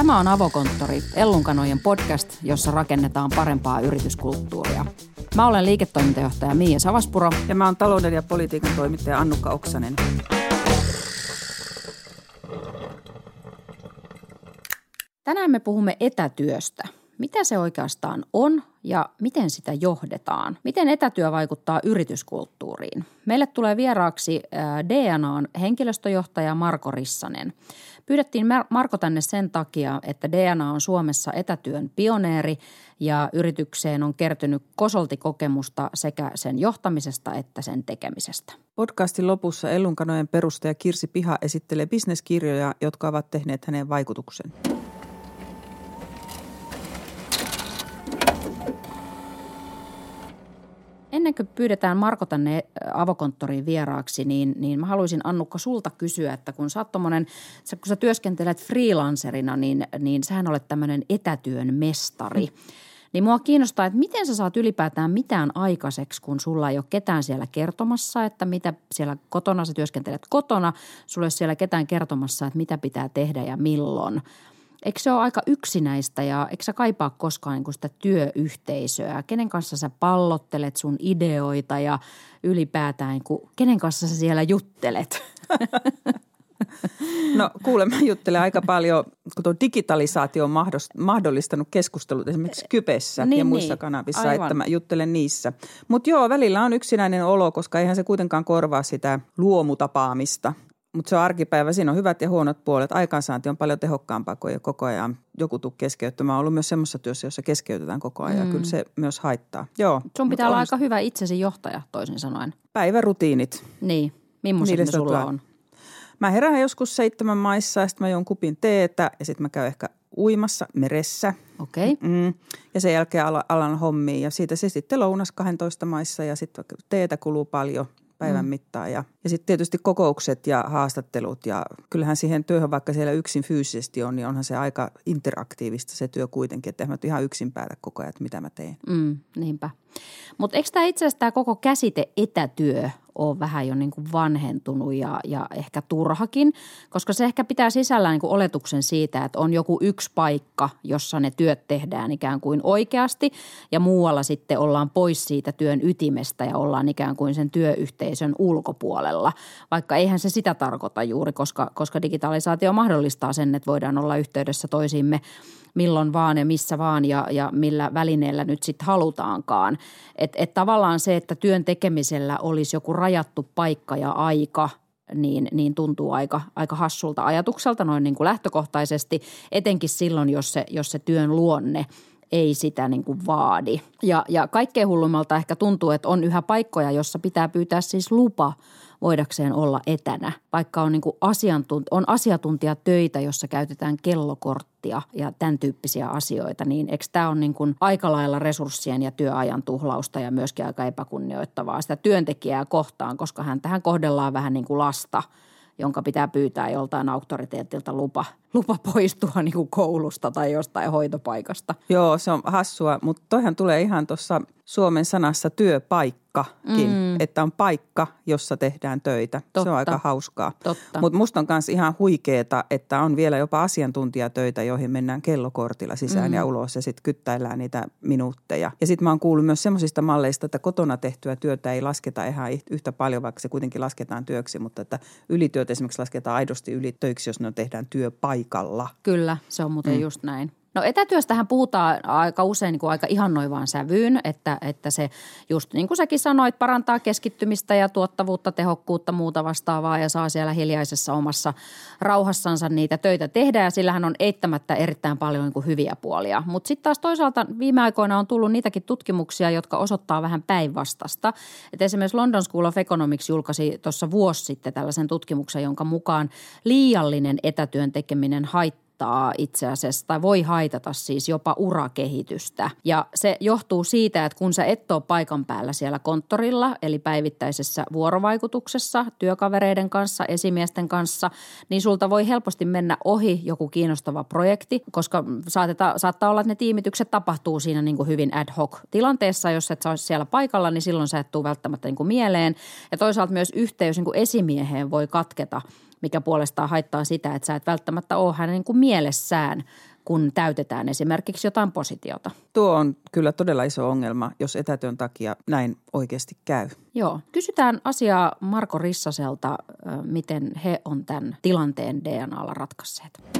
Tämä on Avokonttori, Ellunkanojen podcast, jossa rakennetaan parempaa yrityskulttuuria. Mä olen liiketoimintajohtaja Miia Savaspuro. Ja mä oon talouden ja politiikan toimittaja Annukka Oksanen. Tänään me puhumme etätyöstä. Mitä se oikeastaan on ja miten sitä johdetaan? Miten etätyö vaikuttaa yrityskulttuuriin? Meille tulee vieraaksi DNAn henkilöstöjohtaja Marko Rissanen. Pyydettiin Marko tänne sen takia, että DNA on Suomessa etätyön pioneeri ja yritykseen on kertynyt kosoltikokemusta sekä sen johtamisesta että sen tekemisestä. Podcastin lopussa Ellunkanojen perustaja Kirsi Piha esittelee bisneskirjoja, jotka ovat tehneet hänen vaikutuksen. Ennen kuin pyydetään Marko tänne avokonttoriin vieraaksi, niin, niin mä haluaisin Annukka sulta kysyä, että kun sä tommonen, kun sä työskentelet freelancerina, niin, niin sähän olet tämmöinen etätyön mestari. Mm. Niin mua kiinnostaa, että miten sä saat ylipäätään mitään aikaiseksi, kun sulla ei ole ketään siellä kertomassa, että mitä siellä kotona, sä työskentelet kotona, sulla ei ole siellä ketään kertomassa, että mitä pitää tehdä ja milloin – Eikö se ole aika yksinäistä ja eikö sä kaipaa koskaan niin sitä työyhteisöä? Kenen kanssa sä pallottelet sun ideoita ja ylipäätään, niin kuin, kenen kanssa sä siellä juttelet? No kuule, mä juttelen aika paljon, kun tuo digitalisaatio on mahdollistanut keskustelut esimerkiksi Kypessä niin, ja muissa niin, kanavissa, aivan. että mä juttelen niissä. Mutta joo, välillä on yksinäinen olo, koska eihän se kuitenkaan korvaa sitä luomutapaamista. Mutta se on arkipäivä, siinä on hyvät ja huonot puolet. Aikaansaanti on paljon tehokkaampaa kuin koko ajan joku tuu keskeyttämään. Olen ollut myös semmoisessa työssä, jossa keskeytetään koko ajan. Mm. Kyllä se myös haittaa. Joo, Sun pitää olla on... aika hyvä itsesi johtaja, toisin sanoen. Päivärutiinit. Niin. Millaiset ne sulla tulee. on? Mä herään joskus seitsemän maissa ja sitten mä juon kupin teetä ja sitten mä käyn ehkä uimassa meressä. Okei. Okay. Mm. Ja sen jälkeen alan hommiin ja siitä se sitten lounas 12 maissa ja sitten teetä kuluu paljon – päivän mm. mittaan. Ja, ja sitten tietysti kokoukset ja haastattelut ja kyllähän siihen työhön, vaikka siellä yksin fyysisesti on, niin onhan se aika interaktiivista se työ kuitenkin. Että mä ihan yksin päätä koko ajan, että mitä mä teen. Mm, niinpä. Mutta eikö tämä itse asiassa tämä koko käsite etätyö ole vähän jo niin kuin vanhentunut ja, ja ehkä turhakin, koska se ehkä pitää sisällään niin kuin oletuksen siitä, että on joku yksi paikka, jossa ne työt tehdään ikään kuin oikeasti ja muualla sitten ollaan pois siitä työn ytimestä ja ollaan ikään kuin sen työyhteisön ulkopuolella, vaikka eihän se sitä tarkoita juuri, koska, koska digitalisaatio mahdollistaa sen, että voidaan olla yhteydessä toisiimme – milloin vaan ja missä vaan ja, ja millä välineellä nyt sitten halutaankaan. Että et tavallaan se, että työn tekemisellä olisi joku rajattu paikka ja aika – niin, niin tuntuu aika, aika hassulta ajatukselta noin niin kuin lähtökohtaisesti, etenkin silloin, jos se, jos se työn luonne ei sitä niin kuin vaadi. Ja, ja kaikkein hullummalta ehkä tuntuu, että on yhä paikkoja, jossa pitää pyytää siis lupa voidakseen olla etänä, vaikka on, niin kuin asiantunt- on asiantuntijatöitä, jossa käytetään kellokorttia ja tämän tyyppisiä asioita, niin eikö tämä ole niin kuin aika lailla resurssien ja työajan tuhlausta ja myöskin aika epäkunnioittavaa sitä työntekijää kohtaan, koska hän tähän kohdellaan vähän niin kuin lasta – jonka pitää pyytää joltain auktoriteetilta lupa, lupa poistua niin kuin koulusta tai jostain hoitopaikasta. Joo, se on hassua, mutta toihan tulee ihan tuossa Suomen sanassa työpaikka paikkakin, mm. että on paikka, jossa tehdään töitä. Totta. Se on aika hauskaa. Mutta musta on myös ihan huikeeta, että on vielä jopa asiantuntijatöitä, joihin mennään kellokortilla sisään mm. ja ulos ja sitten kyttäillään niitä minuutteja. Ja sitten mä oon kuullut myös semmoisista malleista, että kotona tehtyä työtä ei lasketa ihan yhtä paljon, vaikka se kuitenkin lasketaan työksi, mutta että ylityöt esimerkiksi lasketaan aidosti ylitöiksi, jos ne tehdään työpaikalla. Kyllä, se on muuten mm. just näin. No etätyöstähän puhutaan aika usein niin kuin aika ihannoivaan sävyyn, että, että se just niin kuin säkin sanoit, parantaa keskittymistä ja tuottavuutta, tehokkuutta, muuta vastaavaa ja saa siellä hiljaisessa omassa rauhassansa niitä töitä tehdä ja sillähän on eittämättä erittäin paljon niin kuin hyviä puolia. Mutta sitten taas toisaalta viime aikoina on tullut niitäkin tutkimuksia, jotka osoittaa vähän päinvastasta. Et esimerkiksi London School of Economics julkaisi tuossa vuosi sitten tällaisen tutkimuksen, jonka mukaan liiallinen etätyön tekeminen haittaa haittaa itse asiassa tai voi haitata siis jopa urakehitystä. Ja se johtuu siitä, että kun sä et ole paikan päällä siellä konttorilla, eli päivittäisessä vuorovaikutuksessa työkavereiden kanssa, esimiesten kanssa, niin sulta voi helposti mennä ohi joku kiinnostava projekti, koska saateta, saattaa olla, että ne tiimitykset tapahtuu siinä niin kuin hyvin ad hoc tilanteessa. Jos et saa siellä paikalla, niin silloin sä et tule välttämättä niin kuin mieleen. Ja toisaalta myös yhteys niin kuin esimieheen voi katketa – mikä puolestaan haittaa sitä, että sä et välttämättä ole hänen niin kuin mielessään, kun täytetään esimerkiksi jotain positiota. Tuo on kyllä todella iso ongelma, jos etätyön takia näin oikeasti käy. Joo. Kysytään asiaa Marko Rissaselta, miten he on tämän tilanteen DNAlla ratkaisseet.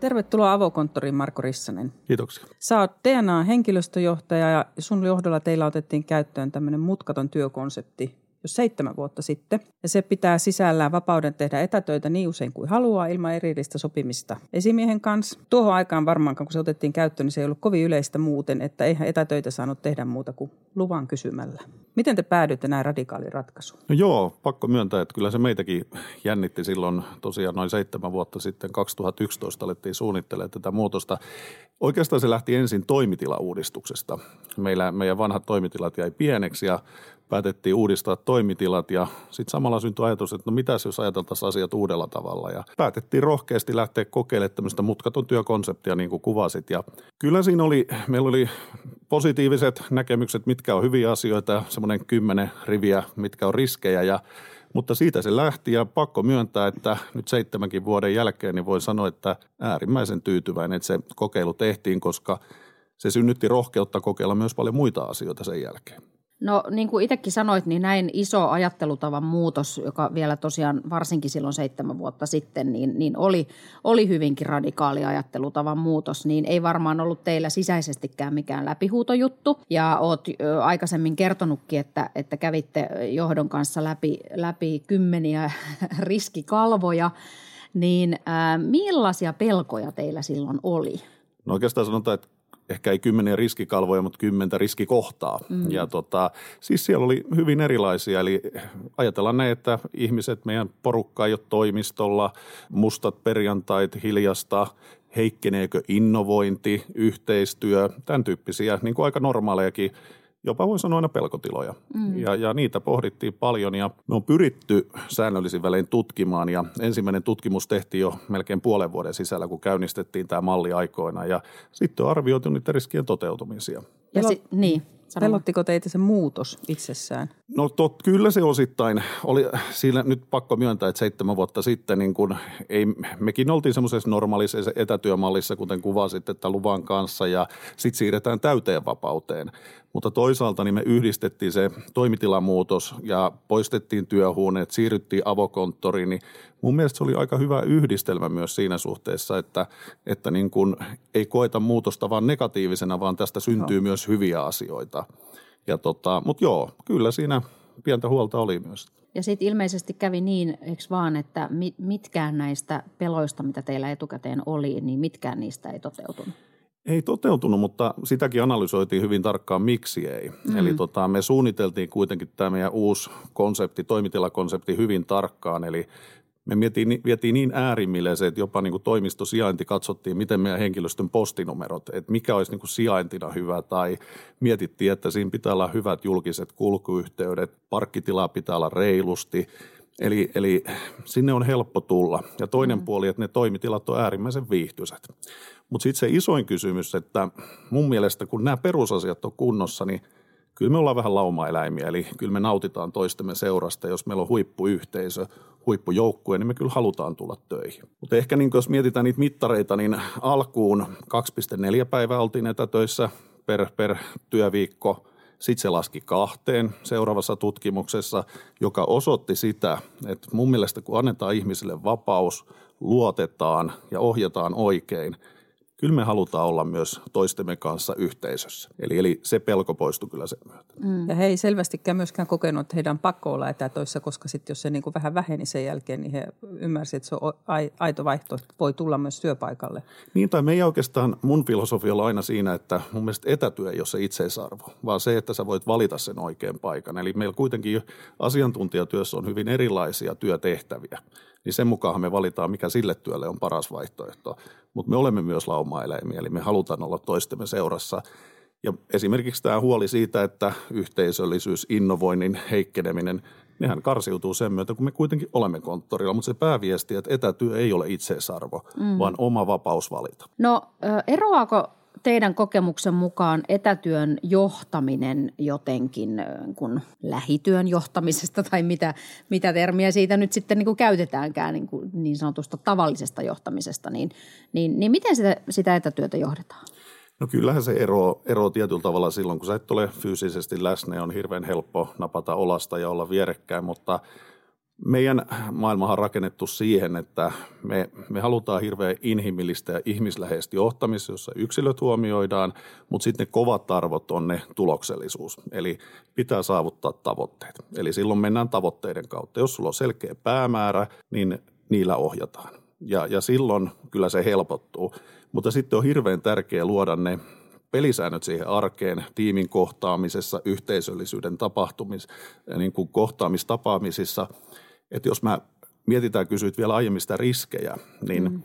Tervetuloa avokonttoriin Marko Rissanen. Kiitoksia. Sä oot DNA-henkilöstöjohtaja ja sun johdolla teillä otettiin käyttöön tämmöinen mutkaton työkonsepti jo seitsemän vuotta sitten. Ja se pitää sisällään vapauden tehdä etätöitä niin usein kuin haluaa ilman erillistä sopimista esimiehen kanssa. Tuohon aikaan varmaan, kun se otettiin käyttöön, niin se ei ollut kovin yleistä muuten, että eihän etätöitä saanut tehdä muuta kuin luvan kysymällä. Miten te päädyitte näin radikaaliin ratkaisuun? No joo, pakko myöntää, että kyllä se meitäkin jännitti silloin tosiaan noin seitsemän vuotta sitten, 2011 alettiin suunnittelemaan tätä muutosta. Oikeastaan se lähti ensin toimitilauudistuksesta. Meillä, meidän vanhat toimitilat jäi pieneksi ja päätettiin uudistaa toimitilat ja sitten samalla syntyi ajatus, että no mitäs jos ajateltaisiin asiat uudella tavalla. Ja päätettiin rohkeasti lähteä kokeilemaan tämmöistä mutkaton työkonseptia niin kuin kuvasit. Ja kyllä siinä oli, meillä oli positiiviset näkemykset, mitkä on hyviä asioita, semmoinen kymmenen riviä, mitkä on riskejä. Ja mutta siitä se lähti ja pakko myöntää, että nyt seitsemänkin vuoden jälkeen niin voin sanoa, että äärimmäisen tyytyväinen, että se kokeilu tehtiin, koska se synnytti rohkeutta kokeilla myös paljon muita asioita sen jälkeen. No niin kuin itsekin sanoit, niin näin iso ajattelutavan muutos, joka vielä tosiaan varsinkin silloin seitsemän vuotta sitten, niin, niin oli, oli hyvinkin radikaali ajattelutavan muutos, niin ei varmaan ollut teillä sisäisestikään mikään läpihuutojuttu. Ja oot aikaisemmin kertonutkin, että, että kävitte johdon kanssa läpi, läpi kymmeniä riskikalvoja, niin äh, millaisia pelkoja teillä silloin oli? No oikeastaan sanotaan, että ehkä ei kymmeniä riskikalvoja, mutta kymmentä riskikohtaa. Mm. Ja tota, siis siellä oli hyvin erilaisia, eli ajatellaan näin, että ihmiset, meidän porukka ei ole toimistolla, mustat perjantait hiljasta, heikkeneekö innovointi, yhteistyö, tämän tyyppisiä, niin kuin aika normaalejakin jopa voi sanoa aina pelkotiloja. Mm. Ja, ja niitä pohdittiin paljon ja me on pyritty säännöllisin välein tutkimaan ja ensimmäinen tutkimus tehtiin jo melkein puolen vuoden sisällä, kun käynnistettiin tämä malli aikoina ja sitten on arvioitu niitä riskien toteutumisia. Ja si- niin. Sano. Pelottiko teitä se muutos itsessään? No tot, kyllä se osittain. Oli siinä nyt pakko myöntää, että seitsemän vuotta sitten niin kun ei, mekin oltiin semmoisessa normaalissa etätyömallissa, kuten kuvasit, että luvan kanssa ja sitten siirretään täyteen vapauteen. Mutta toisaalta niin me yhdistettiin se toimitilamuutos ja poistettiin työhuoneet, siirryttiin avokonttoriin, niin mun mielestä se oli aika hyvä yhdistelmä myös siinä suhteessa, että, että niin kuin ei koeta muutosta vaan negatiivisena, vaan tästä syntyy no. myös hyviä asioita. Ja tota, mutta joo, kyllä siinä pientä huolta oli myös. Ja sitten ilmeisesti kävi niin, eikö vaan, että mitkään näistä peloista, mitä teillä etukäteen oli, niin mitkään niistä ei toteutunut? Ei toteutunut, mutta sitäkin analysoitiin hyvin tarkkaan, miksi ei. Mm. Eli tota, me suunniteltiin kuitenkin tämä meidän uusi konsepti, toimitilakonsepti hyvin tarkkaan, eli me mietiin, vietiin niin äärimmille se, että jopa niin kuin toimistosijainti katsottiin, miten meidän henkilöstön postinumerot, että mikä olisi niin kuin sijaintina hyvä tai mietittiin, että siinä pitää olla hyvät julkiset kulkuyhteydet, parkkitila pitää olla reilusti, eli, eli sinne on helppo tulla. Ja toinen mm. puoli, että ne toimitilat on äärimmäisen viihtyisät. Mutta sitten se isoin kysymys, että mun mielestä kun nämä perusasiat on kunnossa, niin kyllä me ollaan vähän laumaeläimiä, eli kyllä me nautitaan toistemme seurasta. Jos meillä on huippuyhteisö, huippujoukkue, niin me kyllä halutaan tulla töihin. Mutta ehkä niin jos mietitään niitä mittareita, niin alkuun 2,4 päivää oltiin etätöissä per, per työviikko. Sitten se laski kahteen seuraavassa tutkimuksessa, joka osoitti sitä, että mun mielestä kun annetaan ihmisille vapaus, luotetaan ja ohjataan oikein – kyllä me halutaan olla myös toistemme kanssa yhteisössä. Eli, eli se pelko poistui kyllä sen myötä. Mm. Ja he ei selvästikään myöskään kokenut, että heidän pakko olla etätoissa, koska sitten jos se niin kuin vähän väheni sen jälkeen, niin he ymmärsivät, että se on aito vaihtoehto, voi tulla myös työpaikalle. Niin, tai meidän oikeastaan mun filosofia on aina siinä, että mun mielestä etätyö ei ole se itseisarvo, vaan se, että sä voit valita sen oikean paikan. Eli meillä kuitenkin asiantuntijatyössä on hyvin erilaisia työtehtäviä niin sen mukaan me valitaan, mikä sille työlle on paras vaihtoehto. Mutta me olemme myös laumaeläimiä, eli me halutaan olla toistemme seurassa. Ja esimerkiksi tämä huoli siitä, että yhteisöllisyys, innovoinnin heikkeneminen, nehän karsiutuu sen myötä, kun me kuitenkin olemme konttorilla. Mutta se pääviesti, että etätyö ei ole itseisarvo, mm. vaan oma vapaus valita. No eroaako teidän kokemuksen mukaan etätyön johtaminen jotenkin kun lähityön johtamisesta tai mitä, mitä termiä siitä nyt sitten niin kuin käytetäänkään niin, kuin niin sanotusta tavallisesta johtamisesta, niin, niin, niin miten sitä, sitä etätyötä johdetaan? No kyllähän se ero, ero tietyllä tavalla silloin, kun sä et ole fyysisesti läsnä, on hirveän helppo napata olasta ja olla vierekkäin, mutta meidän maailmahan on rakennettu siihen, että me, me halutaan hirveän inhimillistä ja ihmisläheistä johtamista, jossa yksilöt huomioidaan, mutta sitten ne kovat arvot on ne tuloksellisuus. Eli pitää saavuttaa tavoitteet. Eli silloin mennään tavoitteiden kautta. Jos sulla on selkeä päämäärä, niin niillä ohjataan. Ja, ja silloin kyllä se helpottuu. Mutta sitten on hirveän tärkeää luoda ne pelisäännöt siihen arkeen, tiimin kohtaamisessa, yhteisöllisyyden tapahtumis, niin kuin kohtaamistapaamisissa. Että jos mä mietitään, kysyit vielä aiemmin sitä riskejä, niin mm.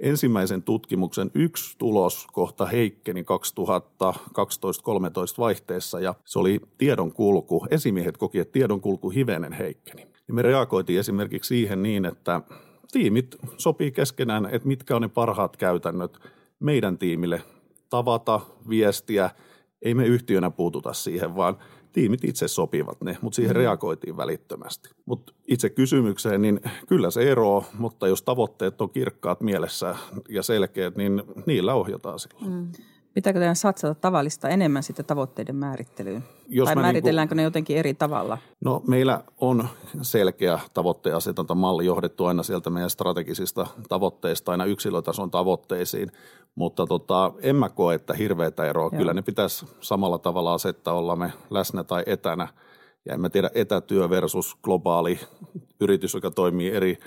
ensimmäisen tutkimuksen yksi tulos kohta heikkeni 2012-2013 vaihteessa ja se oli tiedonkulku. Esimiehet koki, että tiedonkulku hivenen heikkeni. Ja me reagoitiin esimerkiksi siihen niin, että tiimit sopii keskenään, että mitkä on ne parhaat käytännöt meidän tiimille tavata, viestiä. Ei me yhtiönä puututa siihen, vaan tiimit itse sopivat ne, mutta siihen mm. reagoitiin välittömästi. Mutta itse kysymykseen, niin kyllä se ero, mutta jos tavoitteet on kirkkaat mielessä ja selkeät, niin niillä ohjataan silloin. Mm. Pitääkö teidän satsata tavallista enemmän sitten tavoitteiden määrittelyyn? Jos tai niinku- määritelläänkö niin kuin, ne jotenkin eri tavalla? No meillä on selkeä tavoitteasetantamalli johdettu aina sieltä meidän strategisista tavoitteista aina yksilötason tavoitteisiin, mutta tota, en mä koe, että hirveätä eroa. Joo. Kyllä ne pitäisi samalla tavalla asettaa, olla me läsnä tai etänä. Ja en mä tiedä etätyö versus globaali yritys, joka toimii eri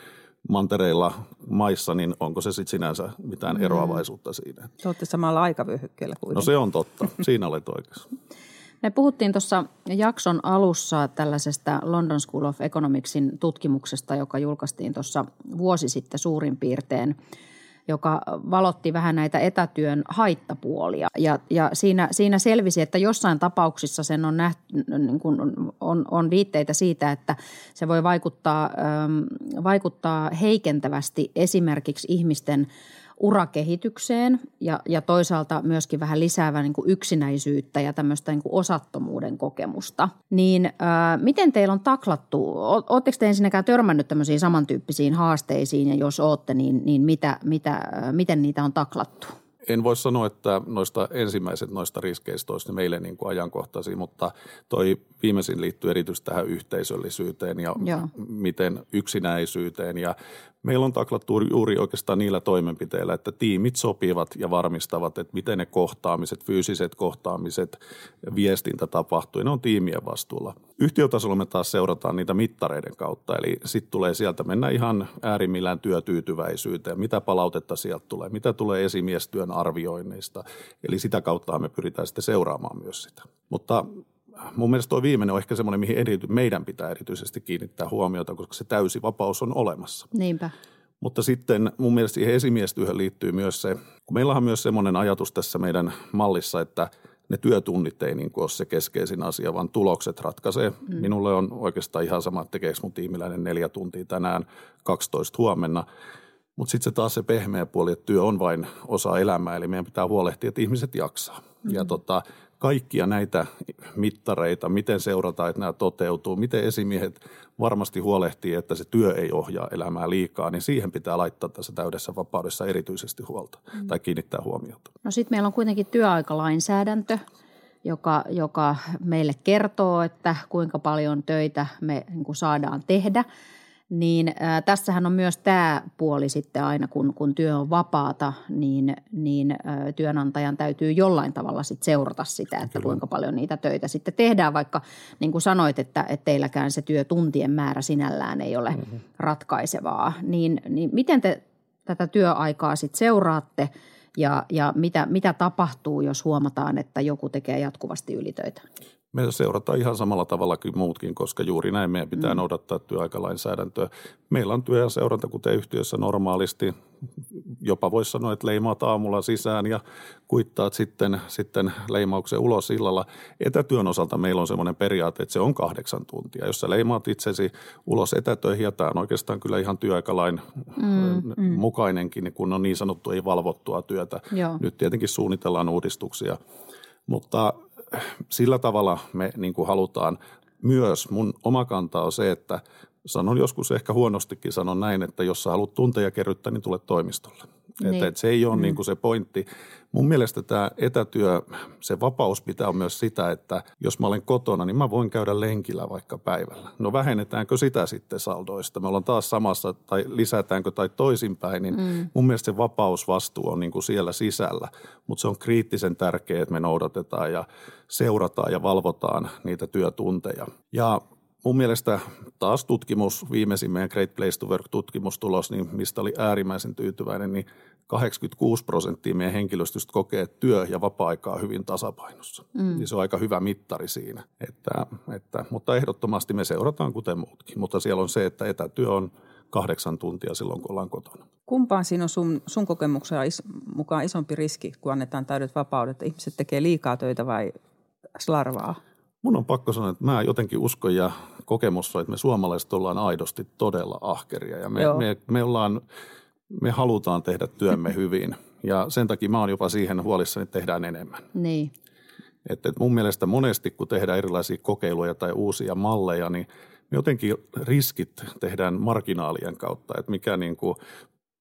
mantereilla maissa, niin onko se sitten sinänsä mitään mm. eroavaisuutta siinä? Te olette samalla aikavyöhykkeellä kuitenkin. No se on totta, siinä olet oikeassa. Me puhuttiin tuossa jakson alussa tällaisesta London School of Economicsin tutkimuksesta, joka julkaistiin tuossa vuosi sitten suurin piirtein – joka valotti vähän näitä etätyön haittapuolia. Ja, ja siinä, siinä selvisi, että jossain tapauksissa sen on, nähty, niin kuin on, on viitteitä siitä, että se voi vaikuttaa, ähm, vaikuttaa heikentävästi esimerkiksi ihmisten – urakehitykseen ja, ja toisaalta myöskin vähän lisäävä niin kuin yksinäisyyttä ja tämmöistä niin kuin osattomuuden kokemusta. Niin ää, miten teillä on taklattu, oletteko te ensinnäkään törmännyt tämmöisiin samantyyppisiin haasteisiin ja jos olette, niin, niin mitä, mitä, miten niitä on taklattu? en voi sanoa, että noista ensimmäiset noista riskeistä olisi meille niin kuin ajankohtaisia, mutta toi viimeisin liittyy erityisesti tähän yhteisöllisyyteen ja Joo. miten yksinäisyyteen ja Meillä on taklattu juuri oikeastaan niillä toimenpiteillä, että tiimit sopivat ja varmistavat, että miten ne kohtaamiset, fyysiset kohtaamiset, viestintä tapahtuu. Ne on tiimien vastuulla. Yhtiötasolla me taas seurataan niitä mittareiden kautta, eli sitten tulee sieltä mennä ihan äärimmillään työtyytyväisyyteen. Mitä palautetta sieltä tulee, mitä tulee esimiestyön arvioinneista. Eli sitä kautta me pyritään sitten seuraamaan myös sitä. Mutta mun mielestä tuo viimeinen on ehkä semmoinen, mihin erity, meidän pitää erityisesti kiinnittää huomiota, koska se täysi vapaus on olemassa. Niinpä. Mutta sitten mun mielestä siihen esimiestyöhön liittyy myös se, kun meillä on myös semmoinen ajatus tässä meidän mallissa, että ne työtunnit ei niin ole se keskeisin asia, vaan tulokset ratkaisee. Mm. Minulle on oikeastaan ihan sama, että tekeekö mun tiimiläinen neljä tuntia tänään, 12 huomenna. Mutta sitten se taas se pehmeä puoli, että työ on vain osa elämää, eli meidän pitää huolehtia, että ihmiset jaksaa. Mm. Ja tota, kaikkia näitä mittareita, miten seurataan, että nämä toteutuu, miten esimiehet varmasti huolehtii, että se työ ei ohjaa elämää liikaa, niin siihen pitää laittaa tässä täydessä vapaudessa erityisesti huolta mm. tai kiinnittää huomiota. No sitten meillä on kuitenkin työaikalainsäädäntö, joka, joka meille kertoo, että kuinka paljon töitä me niin saadaan tehdä – niin äh, tässähän on myös tämä puoli sitten aina, kun, kun työ on vapaata, niin, niin äh, työnantajan täytyy jollain tavalla sitten seurata sitä, että Kyllä. kuinka paljon niitä töitä sitten tehdään, vaikka niin kuin sanoit, että, että teilläkään se työtuntien määrä sinällään ei ole mm-hmm. ratkaisevaa. Niin, niin miten te tätä työaikaa sitten seuraatte ja, ja mitä, mitä tapahtuu, jos huomataan, että joku tekee jatkuvasti ylitöitä? Me seurataan ihan samalla tavalla kuin muutkin, koska juuri näin meidän pitää mm. noudattaa työaikalainsäädäntöä. Meillä on työajan seuranta, kuten yhtiössä normaalisti. Jopa voisi sanoa, että leimaat aamulla sisään ja kuittaat sitten, sitten leimauksen ulos illalla. Etätyön osalta meillä on semmoinen periaate, että se on kahdeksan tuntia. Jos sä leimaat itsesi ulos etätöihin, ja tämä on oikeastaan kyllä ihan työaikalain mm, mm. mukainenkin, kun on niin sanottu ei valvottua työtä. Joo. Nyt tietenkin suunnitellaan uudistuksia. Mutta sillä tavalla me niin kuin halutaan myös, mun oma kanta on se, että sanon joskus ehkä huonostikin sanon näin, että jos sä haluat tunteja kerryttää, niin tule toimistolle. Niin. Että, että se ei ole mm. niin kuin se pointti. Mun mielestä tämä etätyö, se vapaus pitää myös sitä, että jos mä olen kotona, niin mä voin käydä lenkillä vaikka päivällä. No vähennetäänkö sitä sitten saldoista? Me ollaan taas samassa tai lisätäänkö tai toisinpäin, niin mm. mun mielestä se vapausvastuu on niin kuin siellä sisällä. Mutta se on kriittisen tärkeää, että me noudatetaan ja seurataan ja valvotaan niitä työtunteja. Ja mun mielestä taas tutkimus, viimeisin meidän Great Place to Work tutkimustulos, niin mistä oli äärimmäisen tyytyväinen, niin 86 prosenttia meidän henkilöstöstä kokee työ- ja vapaa-aikaa hyvin tasapainossa. Mm. Niin se on aika hyvä mittari siinä. Että, että, mutta ehdottomasti me seurataan kuten muutkin. Mutta siellä on se, että etätyö on kahdeksan tuntia silloin, kun ollaan kotona. Kumpaan siinä on sun, sun kokemuksen is, mukaan isompi riski, kun annetaan täydet vapaudet? Ihmiset tekee liikaa töitä vai slarvaa? Mun on pakko sanoa, että mä jotenkin uskon ja kokemus on, että me suomalaiset ollaan aidosti todella ahkeria. Ja me, me, me, ollaan, me halutaan tehdä työmme hyvin. Ja sen takia mä oon jopa siihen huolissani, että tehdään enemmän. Niin. Että mun mielestä monesti, kun tehdään erilaisia kokeiluja tai uusia malleja, niin jotenkin riskit tehdään marginaalien kautta, että mikä niin kuin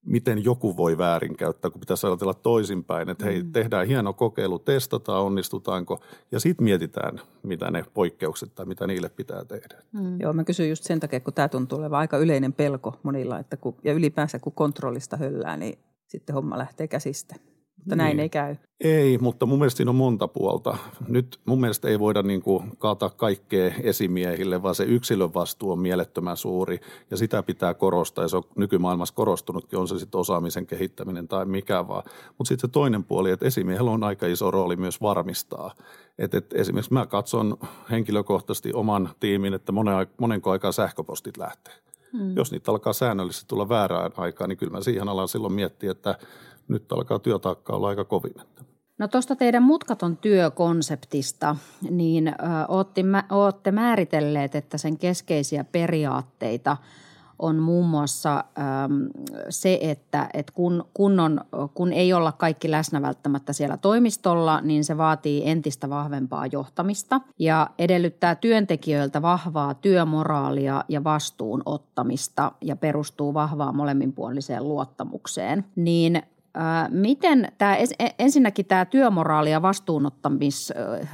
miten joku voi väärinkäyttää, kun pitäisi ajatella toisinpäin, että hei, mm. tehdään hieno kokeilu, testataan, onnistutaanko, ja sitten mietitään, mitä ne poikkeukset tai mitä niille pitää tehdä. Mm. Joo, mä kysyn just sen takia, kun tämä tuntuu olevan aika yleinen pelko monilla, että kun, ja ylipäänsä kun kontrollista höllää, niin sitten homma lähtee käsistä. Mutta näin niin. ei käy. Ei, mutta mun mielestä siinä on monta puolta. Nyt mun mielestä ei voida niin kuin kaataa kaikkea esimiehille, vaan se yksilön vastuu on mielettömän suuri ja sitä pitää korostaa. Ja se on nykymaailmassa korostunutkin, on se sitten osaamisen kehittäminen tai mikä vaan. Mutta sitten se toinen puoli, että esimiehellä on aika iso rooli myös varmistaa. Että et esimerkiksi mä katson henkilökohtaisesti oman tiimin, että monen, monenko aikaa sähköpostit lähtee. Hmm. Jos niitä alkaa säännöllisesti tulla väärään aikaan, niin kyllä mä siihen alan silloin miettiä, että – nyt alkaa työtaakka olla aika kovin. No tuosta teidän mutkaton työkonseptista, niin ootte määritelleet, että sen keskeisiä periaatteita on muun muassa se, että, että kun, kun, on, kun ei olla kaikki läsnä välttämättä siellä toimistolla, niin se vaatii entistä vahvempaa johtamista ja edellyttää työntekijöiltä vahvaa työmoraalia ja vastuun ottamista ja perustuu vahvaan molemminpuoliseen luottamukseen. Niin Miten tämä, e, ensinnäkin tämä työmoraali ja vastuunottamis-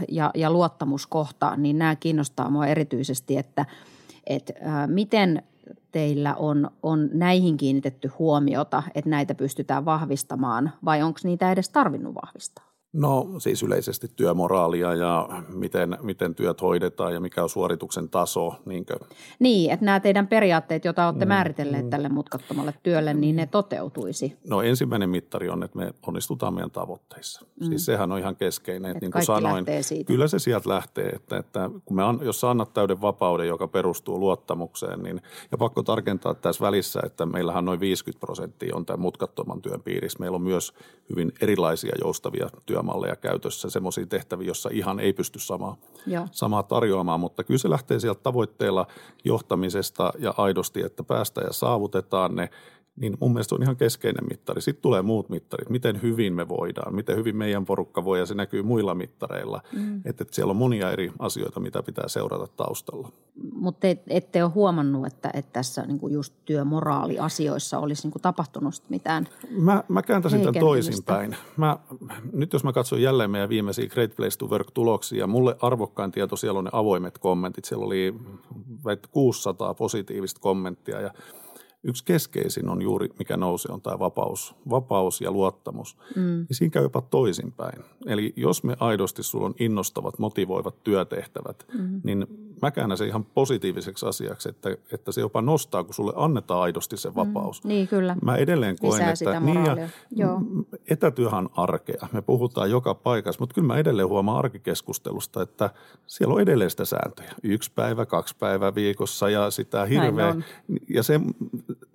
ja, ja luottamuskohta, niin nämä kiinnostaa minua erityisesti, että, että miten teillä on, on näihin kiinnitetty huomiota, että näitä pystytään vahvistamaan vai onko niitä edes tarvinnut vahvistaa? No siis yleisesti työmoraalia ja miten, miten työt hoidetaan ja mikä on suorituksen taso. Niinkö? Niin, että nämä teidän periaatteet, joita olette mm, määritelleet mm. tälle mutkattomalle työlle, niin ne toteutuisi. No ensimmäinen mittari on, että me onnistutaan meidän tavoitteissa. Mm. Siis sehän on ihan keskeinen. Että, niin kuin sanoin, kyllä se sieltä lähtee, että, että kun me an, jos sä annat täyden vapauden, joka perustuu luottamukseen, niin ja pakko tarkentaa tässä välissä, että meillähän noin 50 prosenttia on tämän mutkattoman työn piirissä. Meillä on myös hyvin erilaisia joustavia työ työmalleja käytössä, semmoisia tehtäviä, jossa ihan ei pysty samaa, samaa tarjoamaan, mutta kyllä se lähtee sieltä tavoitteella johtamisesta ja aidosti, että päästään ja saavutetaan ne niin mun mielestä on ihan keskeinen mittari. Sitten tulee muut mittarit, miten hyvin me voidaan, miten hyvin meidän porukka voi ja se näkyy muilla mittareilla. Mm. Että, että siellä on monia eri asioita, mitä pitää seurata taustalla. Mutta te, ette ole huomannut, että, että tässä niin kuin just työmoraaliasioissa olisi niin kuin tapahtunut mitään Mä, mä kääntäisin tämän toisinpäin. Mä, nyt jos mä katson jälleen meidän viimeisiä Great Place to Work-tuloksia, mulle arvokkain tieto siellä on ne avoimet kommentit. Siellä oli 600 positiivista kommenttia ja – yksi keskeisin on juuri, mikä nousee, on tämä vapaus, vapaus ja luottamus. Mm. Ja siinä käy jopa toisinpäin. Eli jos me aidosti sulla on innostavat, motivoivat työtehtävät, mm. niin mä käännän se ihan positiiviseksi asiaksi, että, että se jopa nostaa, kun sulle annetaan aidosti se mm, vapaus. Mm, niin, kyllä. Mä edelleen koen, Lisää että niin ja Joo. etätyöhän arkea. Me puhutaan joka paikassa, mutta kyllä mä edelleen huomaan arkikeskustelusta, että siellä on edelleen sitä sääntöjä. Yksi päivä, kaksi päivää viikossa ja sitä hirveä. Ja se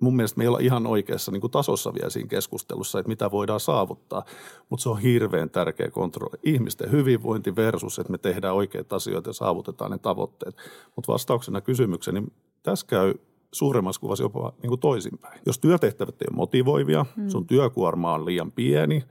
mun mielestä me ei olla ihan oikeassa niin kuin tasossa vielä siinä keskustelussa, että mitä voidaan saavuttaa. Mutta se on hirveän tärkeä kontrolli. Ihmisten hyvinvointi versus, että me tehdään oikeita asioita ja saavutetaan ne tavoitteet. Mutta vastauksena kysymykseen, niin tässä käy suuremmassa kuvassa jopa niin kuin toisinpäin. Jos työtehtävät ei ole motivoivia, mm. sun työkuorma on liian pieni,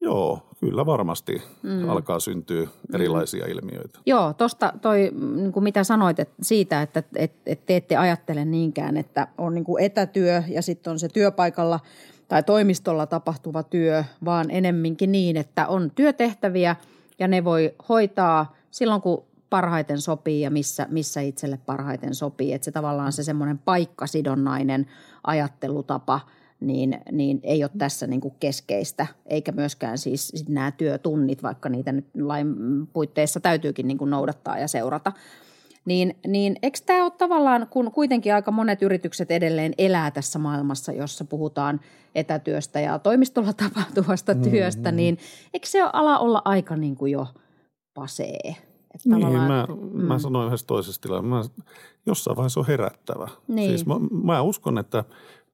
Joo, kyllä varmasti mm. alkaa syntyä erilaisia mm. ilmiöitä. Joo, tuosta toi, niin kuin mitä sanoit että siitä, että et, et te ette ajattele niinkään, että on niin kuin etätyö ja sitten on se työpaikalla tai toimistolla tapahtuva työ, vaan enemminkin niin, että on työtehtäviä ja ne voi hoitaa silloin, kun parhaiten sopii ja missä, missä itselle parhaiten sopii. Että se tavallaan se semmoinen paikkasidonnainen ajattelutapa – niin, niin ei ole tässä niin kuin keskeistä, eikä myöskään siis nämä työtunnit, vaikka niitä nyt lain puitteissa täytyykin niin kuin noudattaa ja seurata. Niin, niin eikö tämä ole tavallaan, kun kuitenkin aika monet yritykset edelleen elää tässä maailmassa, jossa puhutaan etätyöstä ja toimistolla tapahtuvasta mm, työstä, mm. niin eikö se ala olla aika niin kuin jo pasee? niin, mä, mm. mä sanoin yhdessä toisessa tilassa, jossain vaiheessa on herättävä. Niin. Siis mä, mä uskon, että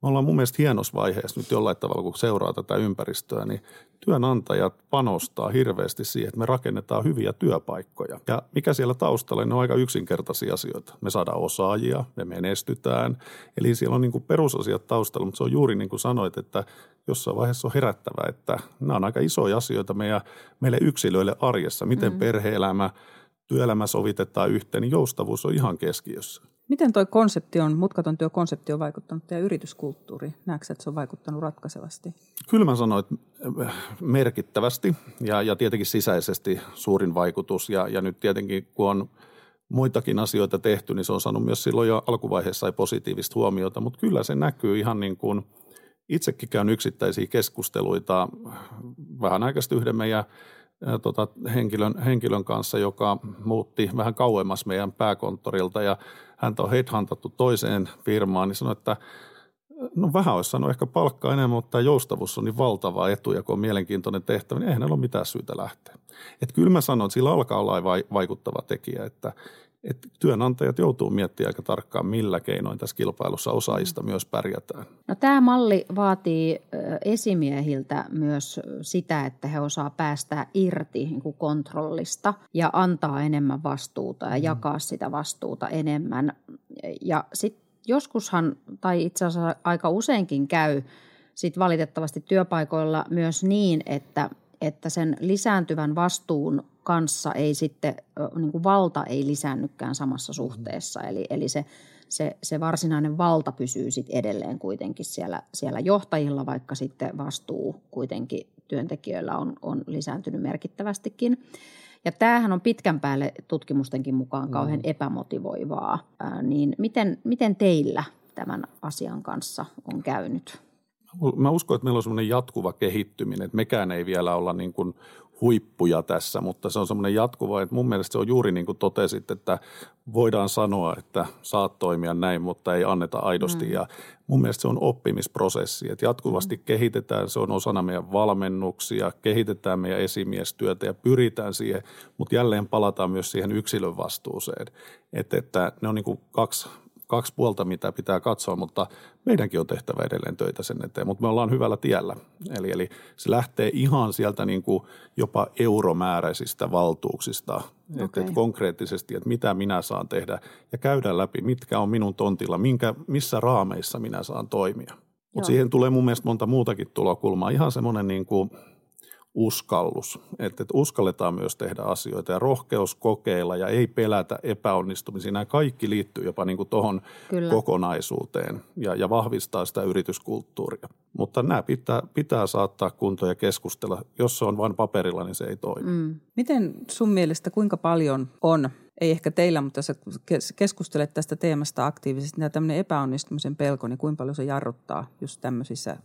me ollaan mun mielestä hienossa vaiheessa nyt jollain tavalla, kun seuraa tätä ympäristöä, niin työnantajat panostaa hirveästi siihen, että me rakennetaan hyviä työpaikkoja. Ja mikä siellä taustalla, ne on aika yksinkertaisia asioita. Me saadaan osaajia, me menestytään. Eli siellä on niin kuin perusasiat taustalla, mutta se on juuri niin kuin sanoit, että jossain vaiheessa on herättävä, että nämä on aika isoja asioita meidän, meille yksilöille arjessa. Miten mm. perhe-elämä, työelämä sovitetaan yhteen, niin joustavuus on ihan keskiössä. Miten tuo konsepti on, mutkaton työkonsepti on vaikuttanut teidän yrityskulttuuriin? Näetkö, että se on vaikuttanut ratkaisevasti? Kyllä mä sanoin, että äh, merkittävästi ja, ja tietenkin sisäisesti suurin vaikutus. Ja, ja nyt tietenkin, kun on muitakin asioita tehty, niin se on saanut myös silloin jo alkuvaiheessa positiivista huomiota. Mutta kyllä se näkyy ihan niin kuin, itsekin käyn yksittäisiä keskusteluita vähän aikaisesti yhden meidän – tota, henkilön, henkilön kanssa, joka muutti vähän kauemmas meidän pääkonttorilta ja häntä on headhuntattu toiseen firmaan, niin sanoi, että no vähän olisi sanonut ehkä palkkaa enemmän, mutta tämä joustavuus on niin valtava etu ja kun on mielenkiintoinen tehtävä, niin eihän ole mitään syytä lähteä. Että kyllä mä sanon, että sillä alkaa olla vaikuttava tekijä, että että työnantajat joutuu miettimään aika tarkkaan, millä keinoin tässä kilpailussa osaajista mm. myös pärjätään. No, tämä malli vaatii esimiehiltä myös sitä, että he osaa päästä irti niin kuin kontrollista ja antaa enemmän vastuuta ja mm. jakaa sitä vastuuta enemmän. Ja sitten joskushan, tai itse asiassa aika useinkin käy sit valitettavasti työpaikoilla myös niin, että, että sen lisääntyvän vastuun kanssa ei sitten, niin kuin valta ei lisäännykään samassa suhteessa. Eli, eli se, se, se varsinainen valta pysyy sitten edelleen kuitenkin siellä, siellä johtajilla, vaikka sitten vastuu kuitenkin työntekijöillä on, on lisääntynyt merkittävästikin. Ja tämähän on pitkän päälle tutkimustenkin mukaan kauhean mm. epämotivoivaa. Ää, niin miten, miten teillä tämän asian kanssa on käynyt? Mä uskon, että meillä on semmoinen jatkuva kehittyminen, että mekään ei vielä olla niin kuin huippuja tässä, mutta se on semmoinen jatkuva, että mun mielestä se on juuri niin kuin totesit, että voidaan sanoa, että saat toimia näin, mutta ei anneta aidosti. Mm. Ja mun mielestä se on oppimisprosessi, että jatkuvasti mm. kehitetään, se on osana meidän valmennuksia, kehitetään meidän esimiestyötä ja pyritään siihen, mutta jälleen palataan myös siihen yksilön vastuuseen. Että, että ne on niin kuin kaksi kaksi puolta, mitä pitää katsoa, mutta meidänkin on tehtävä edelleen töitä sen eteen, mutta me ollaan hyvällä tiellä. Eli, eli se lähtee ihan sieltä niin kuin jopa euromääräisistä valtuuksista, okay. että, että konkreettisesti, että mitä minä saan tehdä ja käydä läpi, mitkä on minun tontilla, minkä, missä raameissa minä saan toimia. Mutta siihen tulee mun mielestä monta muutakin tulokulmaa. Ihan semmoinen niin kuin – uskallus, että, että uskalletaan myös tehdä asioita ja rohkeus kokeilla ja ei pelätä epäonnistumisia. Nämä kaikki liittyy jopa niin tuohon kokonaisuuteen ja, ja vahvistaa sitä yrityskulttuuria. Mutta nämä pitää, pitää saattaa kuntoon ja keskustella. Jos se on vain paperilla, niin se ei toimi. Mm. Miten sun mielestä, kuinka paljon on, ei ehkä teillä, mutta sä keskustelet tästä teemasta aktiivisesti, niin tämmöinen epäonnistumisen pelko, niin kuinka paljon se jarruttaa just tämmöisissä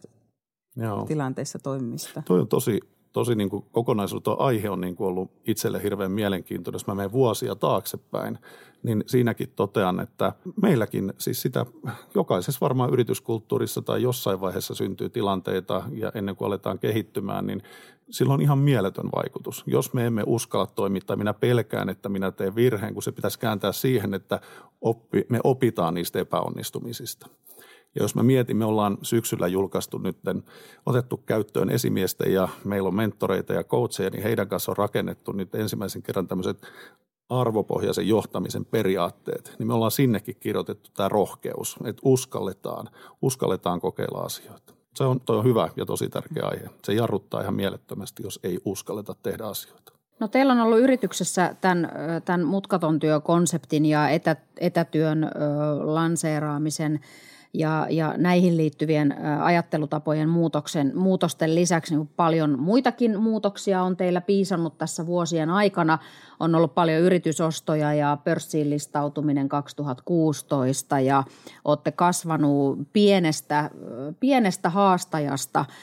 Joo. tilanteissa toimimista? Toi on tosi tosi niin kuin kokonaisuutta aihe on niin kuin ollut itselle hirveän mielenkiintoinen. Jos mä menen vuosia taaksepäin, niin siinäkin totean, että meilläkin siis sitä jokaisessa varmaan yrityskulttuurissa tai jossain vaiheessa syntyy tilanteita ja ennen kuin aletaan kehittymään, niin sillä on ihan mieletön vaikutus. Jos me emme uskalla toimia tai minä pelkään, että minä teen virheen, kun se pitäisi kääntää siihen, että oppi, me opitaan niistä epäonnistumisista. Ja jos mä mietin, me ollaan syksyllä julkaistu nyt, otettu käyttöön esimiesten ja meillä on mentoreita ja coacheja, niin heidän kanssa on rakennettu nyt ensimmäisen kerran tämmöiset arvopohjaisen johtamisen periaatteet, niin me ollaan sinnekin kirjoitettu tämä rohkeus, että uskalletaan, uskalletaan kokeilla asioita. Se on, toi on hyvä ja tosi tärkeä aihe. Se jarruttaa ihan mielettömästi, jos ei uskalleta tehdä asioita. No teillä on ollut yrityksessä tämän, tämän mutkaton työkonseptin ja etä, etätyön ö, lanseeraamisen – ja, ja näihin liittyvien ajattelutapojen muutoksen, muutosten lisäksi niin paljon muitakin muutoksia on teillä piisannut tässä vuosien aikana. On ollut paljon yritysostoja ja pörssiin listautuminen 2016 ja olette kasvanut pienestä, pienestä haastajasta –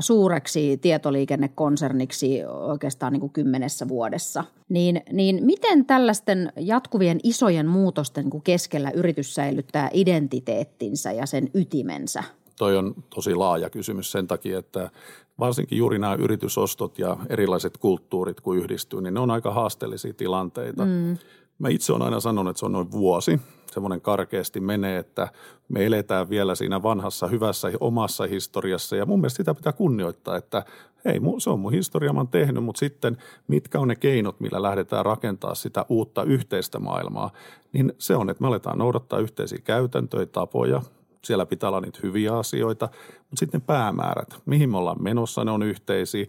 suureksi tietoliikennekonserniksi oikeastaan niin kuin kymmenessä vuodessa. Niin, niin miten tällaisten jatkuvien isojen muutosten niin keskellä yritys säilyttää identiteettinsä ja sen ytimensä? Toi on tosi laaja kysymys sen takia, että varsinkin juuri nämä yritysostot ja erilaiset kulttuurit, kun yhdistyy, niin ne on aika haasteellisia tilanteita. Mm. Mä itse olen aina sanonut, että se on noin vuosi semmoinen karkeasti menee, että me eletään vielä siinä vanhassa hyvässä omassa historiassa ja mun mielestä sitä pitää kunnioittaa, että hei, se on mun historia, mä oon tehnyt, mutta sitten mitkä on ne keinot, millä lähdetään rakentaa sitä uutta yhteistä maailmaa, niin se on, että me aletaan noudattaa yhteisiä käytäntöjä, tapoja, siellä pitää olla niitä hyviä asioita, mutta sitten ne päämäärät, mihin me ollaan menossa, ne on yhteisiä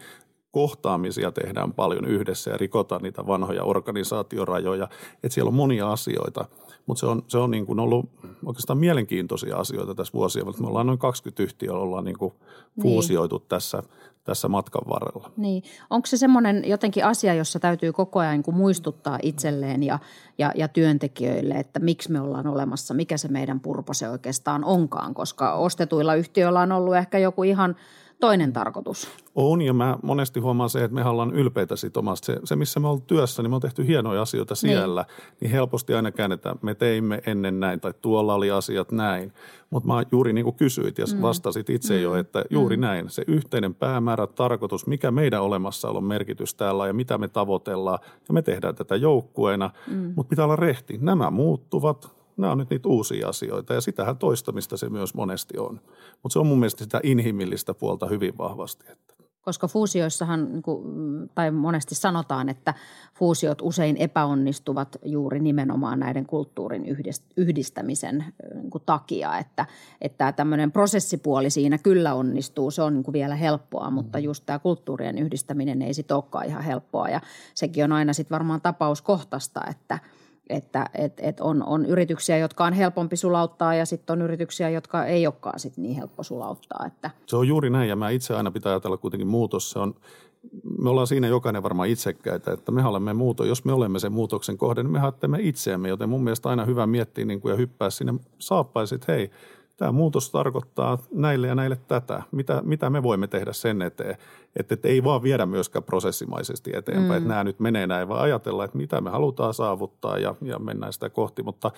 kohtaamisia tehdään paljon yhdessä ja rikotaan niitä vanhoja organisaatiorajoja. Että siellä on monia asioita, mutta se on, se on niin kuin ollut oikeastaan mielenkiintoisia asioita tässä vuosia. Me ollaan noin 20 yhtiöä, ollaan niin kuin fuusioitu niin. tässä, tässä matkan varrella. Niin. Onko se semmoinen jotenkin asia, jossa täytyy koko ajan niin muistuttaa itselleen ja, ja, ja työntekijöille, että miksi me ollaan olemassa, mikä se meidän purpose oikeastaan onkaan, koska ostetuilla yhtiöillä on ollut ehkä joku ihan – toinen tarkoitus. On ja mä monesti huomaan se, että me ollaan ylpeitä siitä omasta. Se, se missä me ollaan työssä, niin me on tehty hienoja asioita siellä. Niin, niin helposti aina käännetään, me teimme ennen näin tai tuolla oli asiat näin. Mutta mä juuri niin kuin kysyit ja mm. vastasit itse mm. jo, että juuri mm. näin. Se yhteinen päämäärä, tarkoitus, mikä meidän olemassaolon merkitys täällä ja mitä me tavoitellaan. Ja me tehdään tätä joukkueena, mm. mutta pitää olla rehti. Nämä muuttuvat, nämä on nyt niitä uusia asioita ja sitähän toistamista se myös monesti on. Mutta se on mun mielestä sitä inhimillistä puolta hyvin vahvasti. Että. Koska fuusioissahan, niinku, tai monesti sanotaan, että fuusiot usein epäonnistuvat juuri nimenomaan näiden kulttuurin yhdistämisen niin takia, että, että tämmöinen prosessipuoli siinä kyllä onnistuu, se on niin vielä helppoa, mutta mm. just tämä kulttuurien yhdistäminen ei sitten olekaan ihan helppoa ja sekin on aina sitten varmaan tapauskohtaista, että – että et, et on, on yrityksiä, jotka on helpompi sulauttaa ja sitten on yrityksiä, jotka ei olekaan sit niin helppo sulauttaa. Että. Se on juuri näin ja mä itse aina pitää ajatella kuitenkin muutos. Se on, me ollaan siinä jokainen varmaan itsekkäitä, että me olemme muuto. Jos me olemme sen muutoksen kohde, niin me haluamme itseämme, joten mun mielestä aina hyvä miettiä niin kuin ja hyppää sinne saappaisit, hei – tämä muutos tarkoittaa näille ja näille tätä. Mitä, mitä me voimme tehdä sen eteen? Että, että ei vaan viedä myöskään prosessimaisesti eteenpäin, mm. että nämä nyt menee näin, vaan ajatella, että mitä me halutaan saavuttaa ja, ja mennään sitä kohti. Mutta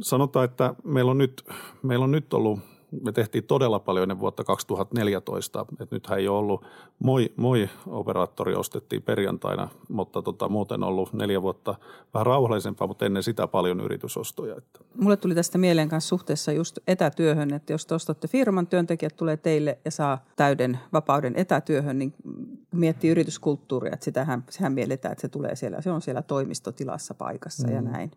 sanotaan, että meillä on nyt, meillä on nyt ollut – me tehtiin todella paljon ennen vuotta 2014, että nythän ei ole ollut, moi, moi operaattori ostettiin perjantaina, mutta tota, muuten ollut neljä vuotta vähän rauhallisempaa, mutta ennen sitä paljon yritysostoja. Että. Mulle tuli tästä mieleen kanssa suhteessa just etätyöhön, että jos te ostatte firman, työntekijät tulee teille ja saa täyden vapauden etätyöhön, niin miettii yrityskulttuuria, että sitähän, sehän mielletään, että se tulee siellä, se on siellä toimistotilassa paikassa mm. ja näin.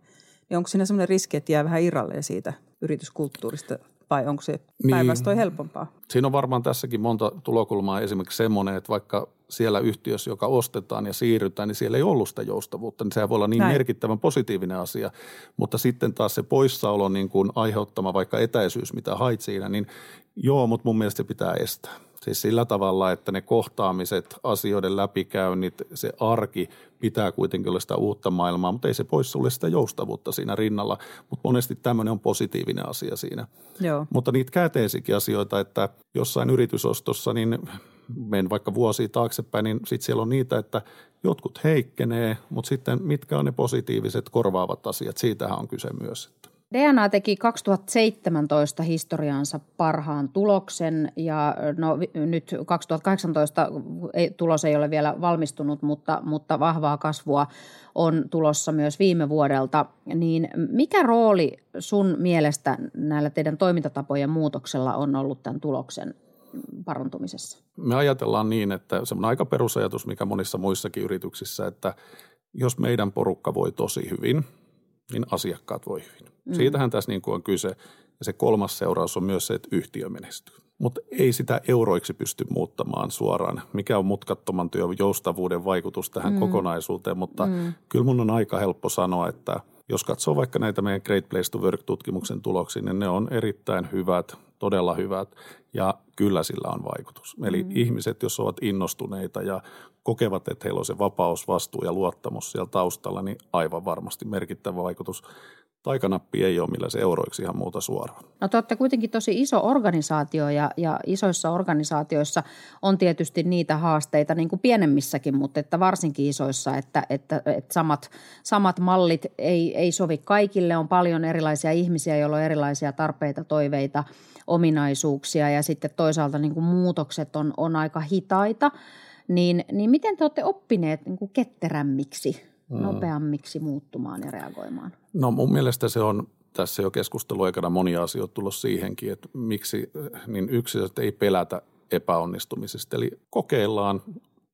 Ja onko siinä sellainen riski, että jää vähän irralleen siitä yrityskulttuurista vai onko se niin. päinvastoin niin. helpompaa? Siinä on varmaan tässäkin monta tulokulmaa. Esimerkiksi semmoinen, että vaikka siellä yhtiössä, joka ostetaan ja siirrytään, niin siellä ei ollut sitä joustavuutta, niin sehän voi olla niin Näin. merkittävän positiivinen asia. Mutta sitten taas se poissaolo niin kuin aiheuttama vaikka etäisyys, mitä hait siinä, niin joo, mutta mun mielestä se pitää estää. Siis sillä tavalla, että ne kohtaamiset, asioiden läpikäynnit, se arki pitää kuitenkin olla sitä uutta maailmaa, mutta ei se pois sulle sitä joustavuutta siinä rinnalla. Mutta monesti tämmöinen on positiivinen asia siinä. Joo. Mutta niitä käteisikin asioita, että jossain yritysostossa, niin menen vaikka vuosia taaksepäin, niin sitten siellä on niitä, että jotkut heikkenee, mutta sitten mitkä on ne positiiviset korvaavat asiat, siitähän on kyse myös. DNA teki 2017 historiansa parhaan tuloksen ja no, nyt 2018 ei, tulos ei ole vielä valmistunut, mutta, mutta vahvaa kasvua on tulossa myös viime vuodelta. Niin mikä rooli sun mielestä näillä teidän toimintatapojen muutoksella on ollut tämän tuloksen parantumisessa? Me ajatellaan niin, että se on aika perusajatus, mikä monissa muissakin yrityksissä, että jos meidän porukka voi tosi hyvin, niin asiakkaat voi hyvin. Mm. Siitähän tässä niin kuin on kyse. Ja se kolmas seuraus on myös se, että yhtiö menestyy. Mutta ei sitä euroiksi pysty muuttamaan suoraan. Mikä on mutkattoman työn joustavuuden vaikutus tähän mm. kokonaisuuteen, mutta mm. kyllä mun on aika helppo sanoa, että jos katsoo vaikka näitä meidän Great Place to Work-tutkimuksen tuloksia, niin ne on erittäin hyvät, todella hyvät ja kyllä sillä on vaikutus. Eli mm. ihmiset, jos ovat innostuneita ja kokevat, että heillä on se vapaus, vastuu ja luottamus siellä taustalla, niin aivan varmasti merkittävä vaikutus taikanappi ei ole millä se euroiksi ihan muuta suoraan. No te olette kuitenkin tosi iso organisaatio ja, ja isoissa organisaatioissa on tietysti niitä haasteita niin kuin pienemmissäkin, mutta että varsinkin isoissa, että, että, että samat, samat mallit ei, ei sovi kaikille. On paljon erilaisia ihmisiä, joilla on erilaisia tarpeita, toiveita, ominaisuuksia ja sitten toisaalta niin kuin muutokset on, on aika hitaita. Niin, niin miten te olette oppineet niin kuin ketterämmiksi mm. nopeammiksi muuttumaan ja reagoimaan? No mun mielestä se on tässä jo keskusteluaikana monia asioita tullut siihenkin, että miksi niin yksilöt ei pelätä epäonnistumisesta. Eli kokeillaan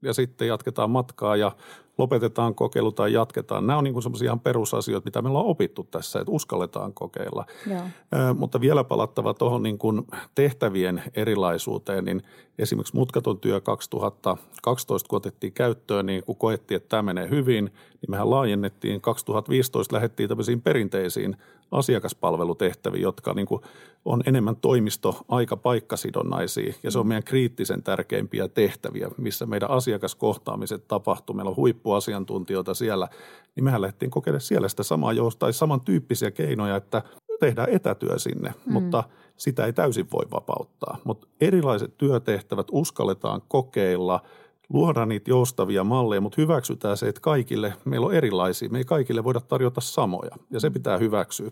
ja sitten jatketaan matkaa ja lopetetaan kokeilu tai jatketaan. Nämä on niin semmoisia ihan perusasioita, mitä me ollaan opittu tässä, että uskalletaan kokeilla. Joo. Ö, mutta vielä palattava tuohon niin kuin tehtävien erilaisuuteen, niin esimerkiksi mutkaton työ 2012, kun otettiin käyttöön, niin kun koettiin, että tämä menee hyvin, niin mehän laajennettiin. 2015 lähdettiin tämmöisiin perinteisiin asiakaspalvelutehtäviin, jotka niin kuin on enemmän toimisto aika paikkasidonnaisia ja se on meidän kriittisen tärkeimpiä tehtäviä, missä meidän asiakaskohtaamiset tapahtuu. Meillä on huippuasiantuntijoita siellä, niin mehän lähdettiin kokeilemaan siellä sitä samaa tai samantyyppisiä keinoja, että tehdään etätyö sinne, mm. mutta sitä ei täysin voi vapauttaa. Mutta erilaiset työtehtävät uskalletaan kokeilla – luodaan niitä joustavia malleja, mutta hyväksytään se, että kaikille, meillä on erilaisia, me ei kaikille voida tarjota samoja ja se pitää hyväksyä.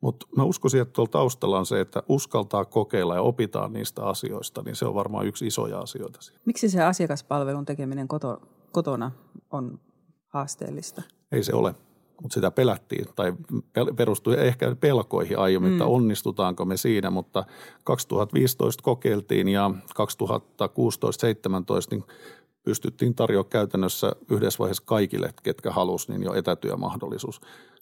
Mutta mä uskoisin, että tuolla taustalla on se, että uskaltaa kokeilla ja opitaan niistä asioista, niin se on varmaan yksi isoja asioita. Siinä. Miksi se asiakaspalvelun tekeminen koto, kotona on haasteellista? Ei se ole, mutta sitä pelättiin tai perustui ehkä pelkoihin aiemmin, mm. että onnistutaanko me siinä, mutta 2015 kokeiltiin ja 2016-2017 niin pystyttiin tarjoamaan käytännössä yhdessä vaiheessa kaikille, ketkä halusi, niin jo etätyömahdollisuus.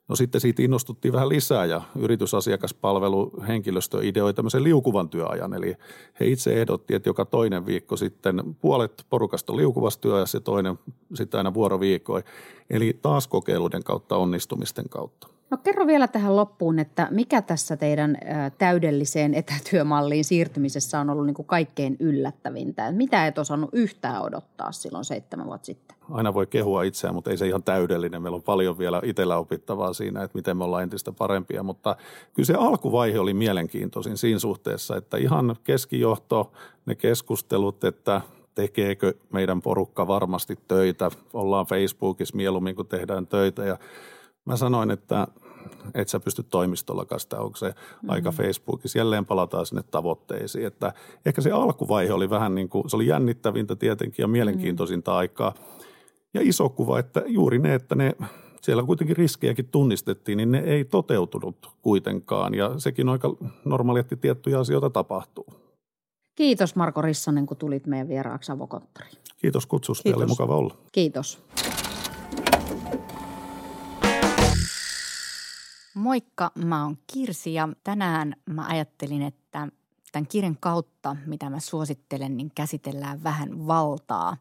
No sitten siitä innostuttiin vähän lisää ja yritysasiakaspalvelu henkilöstö ideoi tämmöisen liukuvan työajan. Eli he itse ehdotti, että joka toinen viikko sitten puolet porukasta on liukuvassa työajassa ja toinen sitten aina vuoroviikoin. Eli taas kokeiluiden kautta onnistumisten kautta. No kerro vielä tähän loppuun, että mikä tässä teidän täydelliseen etätyömalliin siirtymisessä on ollut niin kuin kaikkein yllättävintä? Mitä et osannut yhtään odottaa silloin seitsemän vuotta sitten? Aina voi kehua itseään, mutta ei se ihan täydellinen. Meillä on paljon vielä itsellä opittavaa siinä, että miten me ollaan entistä parempia. Mutta kyllä se alkuvaihe oli mielenkiintoisin siinä suhteessa, että ihan keskijohto, ne keskustelut, että tekeekö meidän porukka varmasti töitä. Ollaan Facebookissa mieluummin, kun tehdään töitä ja Mä sanoin, että et sä pysty toimistolla sitä, onko se mm-hmm. aika Facebookissa. Jälleen palataan sinne tavoitteisiin. Että ehkä se alkuvaihe oli vähän niin kuin, se oli jännittävintä tietenkin ja mielenkiintoisinta mm-hmm. aikaa. Ja iso kuva, että juuri ne, että ne, siellä kuitenkin riskejäkin tunnistettiin, niin ne ei toteutunut kuitenkaan. Ja sekin on aika normaali, että tiettyjä asioita tapahtuu. Kiitos Marko Rissanen, kun tulit meidän vieraaksi avokonttoriin. Kiitos kutsusta, Kiitos. oli mukava olla. Kiitos. Moikka, mä oon Kirsi ja tänään mä ajattelin, että tämän kirjan kautta, mitä mä suosittelen, niin käsitellään vähän valtaa,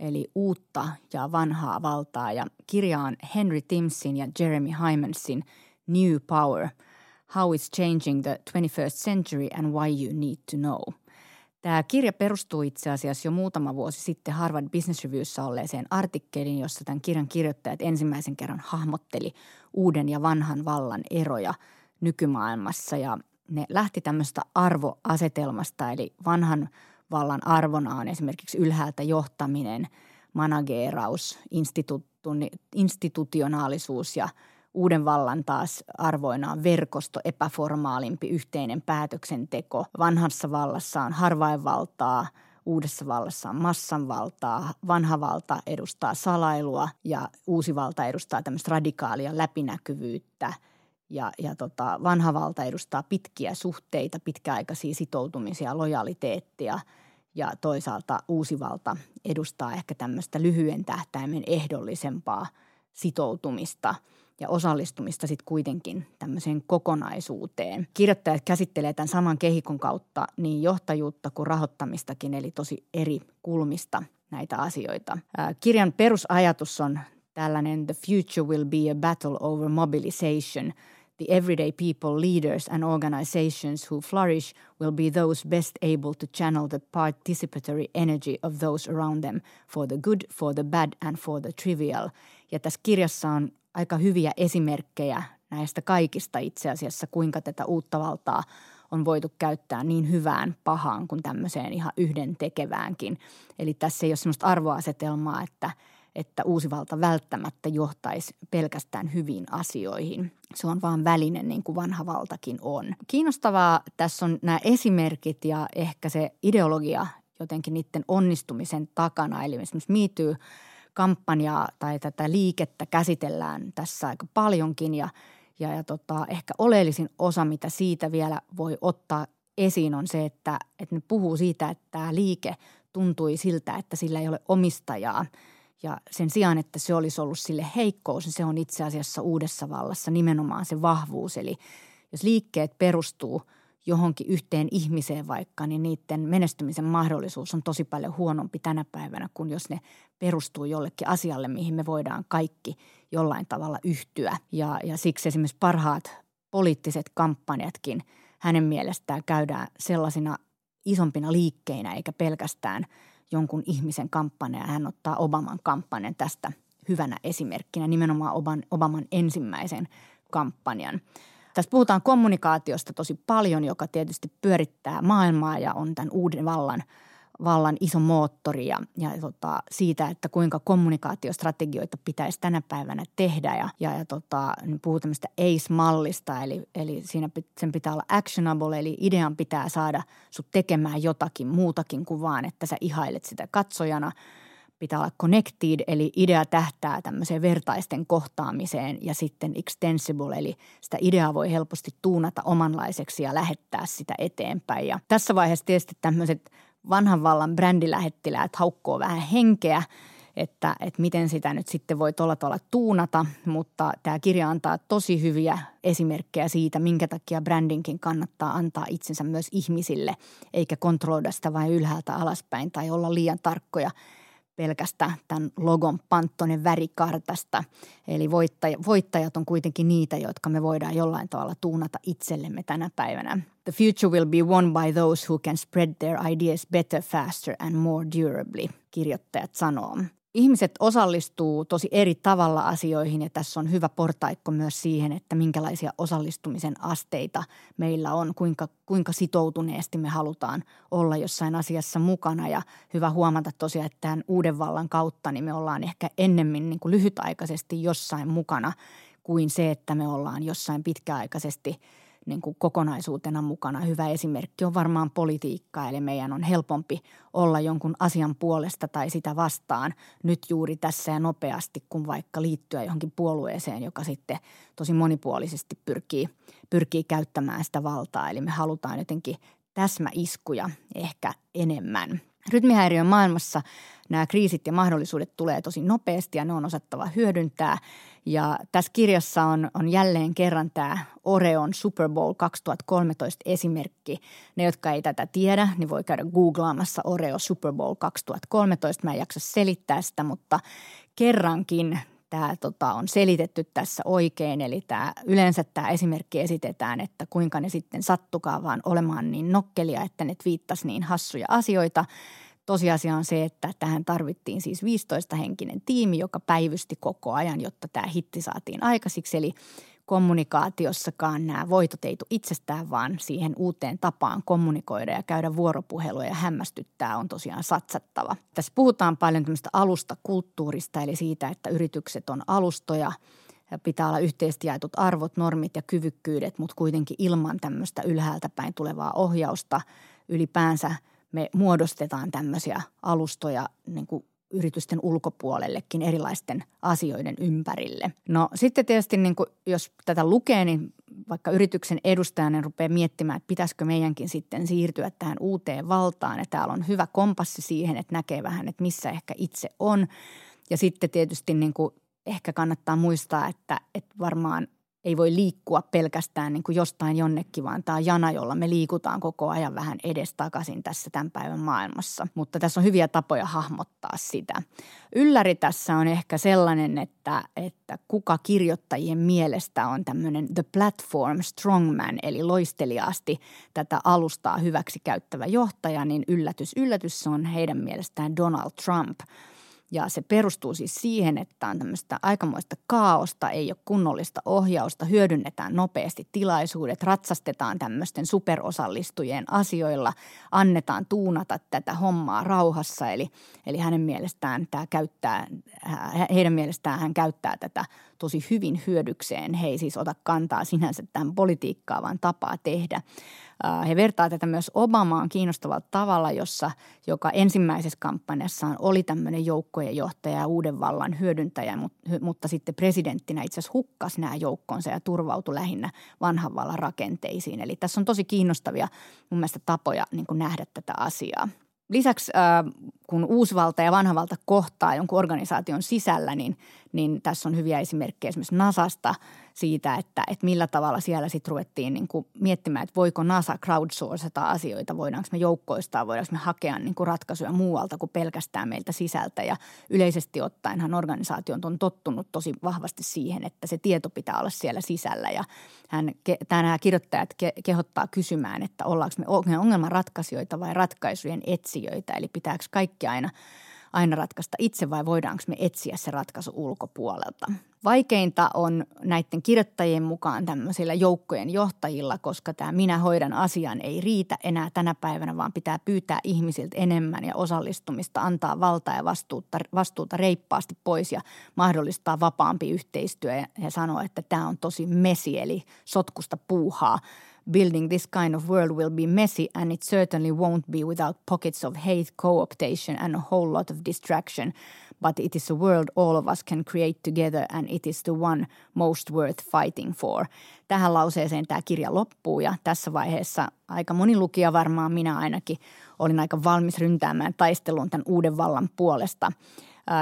eli uutta ja vanhaa valtaa. Ja kirja on Henry Timmsin ja Jeremy Hymansin New Power – How it's Changing the 21st Century and Why You Need to Know – Tämä kirja perustuu itse asiassa jo muutama vuosi sitten Harvard Business Reviewssa olleeseen artikkeliin, jossa tämän kirjan kirjoittajat ensimmäisen kerran hahmotteli uuden ja vanhan vallan eroja nykymaailmassa. Ja ne lähti tämmöistä arvoasetelmasta, eli vanhan vallan arvona on esimerkiksi ylhäältä johtaminen, manageeraus, institutionaalisuus ja uuden vallan taas arvoina on verkosto, epäformaalimpi yhteinen päätöksenteko. Vanhassa vallassa on harvainvaltaa, uudessa vallassa on massanvaltaa. Vanha valta edustaa salailua ja uusi valta edustaa tämmöistä radikaalia läpinäkyvyyttä – ja, ja tota, vanha valta edustaa pitkiä suhteita, pitkäaikaisia sitoutumisia, lojaliteettia ja toisaalta uusi valta edustaa ehkä tämmöistä lyhyen tähtäimen ehdollisempaa sitoutumista ja osallistumista sitten kuitenkin tämmöiseen kokonaisuuteen. Kirjoittajat käsittelee tämän saman kehikon kautta niin johtajuutta kuin rahoittamistakin, eli tosi eri kulmista näitä asioita. Kirjan perusajatus on tällainen The future will be a battle over mobilization – the everyday people, leaders, and organizations who flourish will be those best able to channel the participatory energy of those around them for the good, for the bad, and for the trivial. Ja tässä kirjassa on aika hyviä esimerkkejä näistä kaikista itse asiassa, kuinka tätä uutta valtaa on voitu käyttää niin hyvään pahaan kuin tämmöiseen ihan yhden tekeväänkin. Eli tässä ei ole sellaista arvoasetelmaa, että – että uusi valta välttämättä johtaisi pelkästään hyviin asioihin. Se on vaan väline niin kuin vanha valtakin on. Kiinnostavaa tässä on nämä esimerkit ja ehkä se ideologia jotenkin niiden onnistumisen takana. Eli esimerkiksi miityy kampanjaa tai tätä liikettä käsitellään tässä aika paljonkin ja, ja, ja tota, ehkä oleellisin osa, mitä siitä vielä voi ottaa esiin on se, että, että ne puhuu siitä, että tämä liike tuntui siltä, että sillä ei ole omistajaa – ja sen sijaan, että se olisi ollut sille heikkous, niin se on itse asiassa uudessa vallassa nimenomaan se vahvuus. Eli jos liikkeet perustuu johonkin yhteen ihmiseen vaikka, niin niiden menestymisen mahdollisuus on tosi paljon huonompi tänä päivänä kuin jos ne perustuu jollekin asialle, mihin me voidaan kaikki jollain tavalla yhtyä. Ja, ja siksi esimerkiksi parhaat poliittiset kampanjatkin hänen mielestään käydään sellaisina isompina liikkeinä eikä pelkästään – jonkun ihmisen kampanja ja hän ottaa Obaman kampanjan tästä hyvänä esimerkkinä, nimenomaan Obaman ensimmäisen kampanjan. Tässä puhutaan kommunikaatiosta tosi paljon, joka tietysti pyörittää maailmaa ja on tämän uuden vallan – vallan iso moottori ja, ja tota, siitä, että kuinka kommunikaatiostrategioita pitäisi tänä päivänä tehdä. Ja, ja, ja tota, puhuu tämmöistä ACE-mallista, eli, eli siinä sen pitää olla actionable, eli idean pitää saada sut tekemään jotakin muutakin kuin vaan, että sä ihailet sitä katsojana – pitää olla connected, eli idea tähtää tämmöiseen vertaisten kohtaamiseen ja sitten extensible, eli sitä ideaa voi helposti tuunata omanlaiseksi ja lähettää sitä eteenpäin. Ja tässä vaiheessa tietysti tämmöiset vanhan vallan brändilähettiläät haukkoo vähän henkeä, että, että miten sitä nyt sitten voi tuolla tavalla tuunata, mutta tämä kirja antaa tosi hyviä esimerkkejä siitä, minkä takia brändinkin kannattaa antaa itsensä myös ihmisille, eikä kontrolloida sitä vain ylhäältä alaspäin tai olla liian tarkkoja pelkästä tämän logon panttonen värikartasta. Eli voittajat on kuitenkin niitä, jotka me voidaan jollain tavalla tuunata itsellemme tänä päivänä. The future will be won by those who can spread their ideas better, faster and more durably, kirjoittajat sanoo ihmiset osallistuu tosi eri tavalla asioihin ja tässä on hyvä portaikko myös siihen, että minkälaisia osallistumisen asteita meillä on, kuinka, kuinka sitoutuneesti me halutaan olla jossain asiassa mukana. Ja hyvä huomata tosiaan, että tämän uuden vallan kautta niin me ollaan ehkä ennemmin niin kuin lyhytaikaisesti jossain mukana kuin se, että me ollaan jossain pitkäaikaisesti – niin kuin kokonaisuutena mukana. Hyvä esimerkki on varmaan politiikka, eli meidän on helpompi olla jonkun asian puolesta tai sitä vastaan nyt juuri tässä ja nopeasti, kuin vaikka liittyä johonkin puolueeseen, joka sitten tosi monipuolisesti pyrkii, pyrkii käyttämään sitä valtaa. Eli me halutaan jotenkin täsmäiskuja ehkä enemmän. Rytmihäiriön maailmassa nämä kriisit ja mahdollisuudet tulee tosi nopeasti ja ne on osattava hyödyntää. Ja tässä kirjassa on, on jälleen kerran tämä Oreon Super Bowl 2013 esimerkki. Ne, jotka ei tätä tiedä, niin voi käydä googlaamassa Oreo Super Bowl 2013. Mä en jaksa selittää sitä, mutta kerrankin tämä tota, on selitetty tässä oikein. Eli tämä, yleensä tämä esimerkki esitetään, että kuinka ne sitten sattukaa vaan olemaan niin nokkelia, että ne viittasi niin hassuja asioita. Tosiasia on se, että tähän tarvittiin siis 15-henkinen tiimi, joka päivysti koko ajan, jotta tämä hitti saatiin aikaisiksi. Eli kommunikaatiossakaan nämä voitot ei tule itsestään, vaan siihen uuteen tapaan kommunikoida ja käydä vuoropuhelua ja hämmästyttää on tosiaan satsattava. Tässä puhutaan paljon tämmöistä alustakulttuurista, eli siitä, että yritykset on alustoja – pitää olla yhteisesti jaetut arvot, normit ja kyvykkyydet, mutta kuitenkin ilman tämmöistä ylhäältä päin tulevaa ohjausta ylipäänsä me muodostetaan tämmöisiä alustoja niin kuin yritysten ulkopuolellekin erilaisten asioiden ympärille. No sitten tietysti niin kuin, jos tätä lukee, niin vaikka yrityksen edustajana rupeaa miettimään, että pitäisikö meidänkin sitten siirtyä tähän uuteen valtaan. Ja täällä on hyvä kompassi siihen, että näkee vähän, että missä ehkä itse on. Ja sitten tietysti niin kuin ehkä kannattaa muistaa, että, että varmaan ei voi liikkua pelkästään niin kuin jostain jonnekin, vaan tämä jana, jolla me liikutaan koko ajan vähän edestakaisin tässä tämän päivän maailmassa. Mutta tässä on hyviä tapoja hahmottaa sitä. Ylläri tässä on ehkä sellainen, että, että kuka kirjoittajien mielestä on tämmöinen the platform strongman, eli loisteliaasti tätä alustaa hyväksi käyttävä johtaja, niin yllätys, yllätys se on heidän mielestään Donald Trump – ja se perustuu siis siihen, että on tämmöistä aikamoista kaaosta, ei ole kunnollista ohjausta, hyödynnetään nopeasti tilaisuudet, ratsastetaan tämmöisten superosallistujien asioilla, annetaan tuunata tätä hommaa rauhassa. Eli, eli hänen mielestään tämä käyttää, heidän mielestään hän käyttää tätä tosi hyvin hyödykseen. He ei siis ota kantaa sinänsä tähän politiikkaan, vaan tapaa tehdä. He vertaa tätä myös Obamaan kiinnostavalla tavalla, jossa, joka ensimmäisessä kampanjassaan oli tämmöinen joukkojen johtaja ja uuden vallan hyödyntäjä, mutta, sitten presidenttinä itse asiassa hukkasi nämä joukkonsa ja turvautui lähinnä vanhan vallan rakenteisiin. Eli tässä on tosi kiinnostavia mun mielestä tapoja niin nähdä tätä asiaa. Lisäksi kun uusvalta ja vanhavalta kohtaa jonkun organisaation sisällä, niin, niin tässä on hyviä esimerkkejä esimerkiksi NASAsta siitä, että, että millä tavalla siellä sitten ruvettiin niin kuin miettimään, että voiko NASA crowdsourcata asioita, voidaanko me joukkoistaa, voidaanko me hakea niin kuin ratkaisuja muualta kuin pelkästään meiltä sisältä. Ja yleisesti ottaenhan organisaatiot on tottunut tosi vahvasti siihen, että se tieto pitää olla siellä sisällä. Ja hän, nämä kirjoittajat ke, kehottaa kysymään, että ollaanko me ongelmanratkaisijoita vai ratkaisujen etsijöitä, eli pitääkö kaikki aina, aina ratkaista itse vai voidaanko me etsiä se ratkaisu ulkopuolelta. Vaikeinta on näiden kirjoittajien mukaan tämmöisillä joukkojen johtajilla, koska tämä minä hoidan asian ei riitä enää tänä päivänä, vaan pitää pyytää ihmisiltä enemmän ja osallistumista, antaa valtaa ja vastuuta, vastuuta reippaasti pois ja mahdollistaa vapaampi yhteistyö. Ja he sanoo, että tämä on tosi mesi eli sotkusta puuhaa building this kind of world will be messy and it certainly won't be without pockets of hate, co-optation and a whole lot of distraction. But it is a world all of us can create together and it is the one most worth fighting for. Tähän lauseeseen tämä kirja loppuu ja tässä vaiheessa aika moni lukija varmaan minä ainakin olin aika valmis ryntäämään taisteluun tämän uuden vallan puolesta.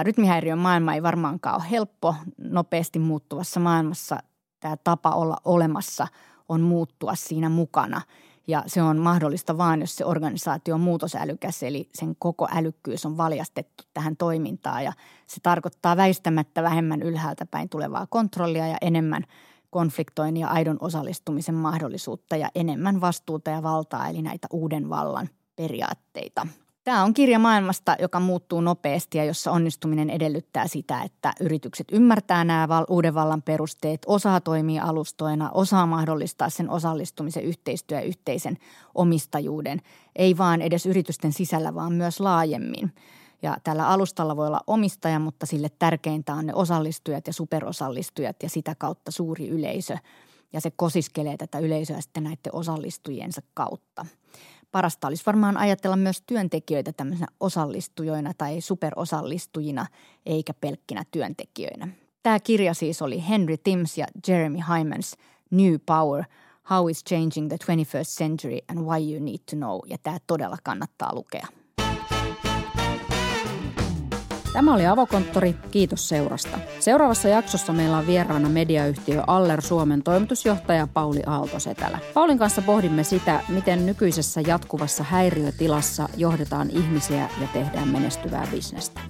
Rytmihäiriön maailma ei varmaankaan ole helppo. Nopeasti muuttuvassa maailmassa tämä tapa olla olemassa – on muuttua siinä mukana. Ja se on mahdollista vain, jos se organisaatio on muutosälykäs, eli sen koko älykkyys on valjastettu tähän toimintaan. Ja se tarkoittaa väistämättä vähemmän ylhäältä päin tulevaa kontrollia ja enemmän konfliktoinnin ja aidon osallistumisen mahdollisuutta ja enemmän vastuuta ja valtaa, eli näitä uuden vallan periaatteita. Tämä on kirja maailmasta, joka muuttuu nopeasti ja jossa onnistuminen edellyttää sitä, että yritykset ymmärtää nämä uuden vallan perusteet, osaa toimia alustoina, osaa mahdollistaa sen osallistumisen, yhteistyö ja yhteisen omistajuuden. Ei vaan edes yritysten sisällä, vaan myös laajemmin. Ja tällä alustalla voi olla omistaja, mutta sille tärkeintä on ne osallistujat ja superosallistujat ja sitä kautta suuri yleisö. Ja se kosiskelee tätä yleisöä sitten näiden osallistujiensa kautta parasta olisi varmaan ajatella myös työntekijöitä tämmöisenä osallistujoina tai superosallistujina, eikä pelkkinä työntekijöinä. Tämä kirja siis oli Henry Timms ja Jeremy Hymans New Power – How is Changing the 21st Century and Why You Need to Know, ja tämä todella kannattaa lukea. Tämä oli Avokonttori, kiitos seurasta. Seuraavassa jaksossa meillä on vieraana mediayhtiö Aller Suomen toimitusjohtaja Pauli Aaltosetälä. Paulin kanssa pohdimme sitä, miten nykyisessä jatkuvassa häiriötilassa johdetaan ihmisiä ja tehdään menestyvää bisnestä.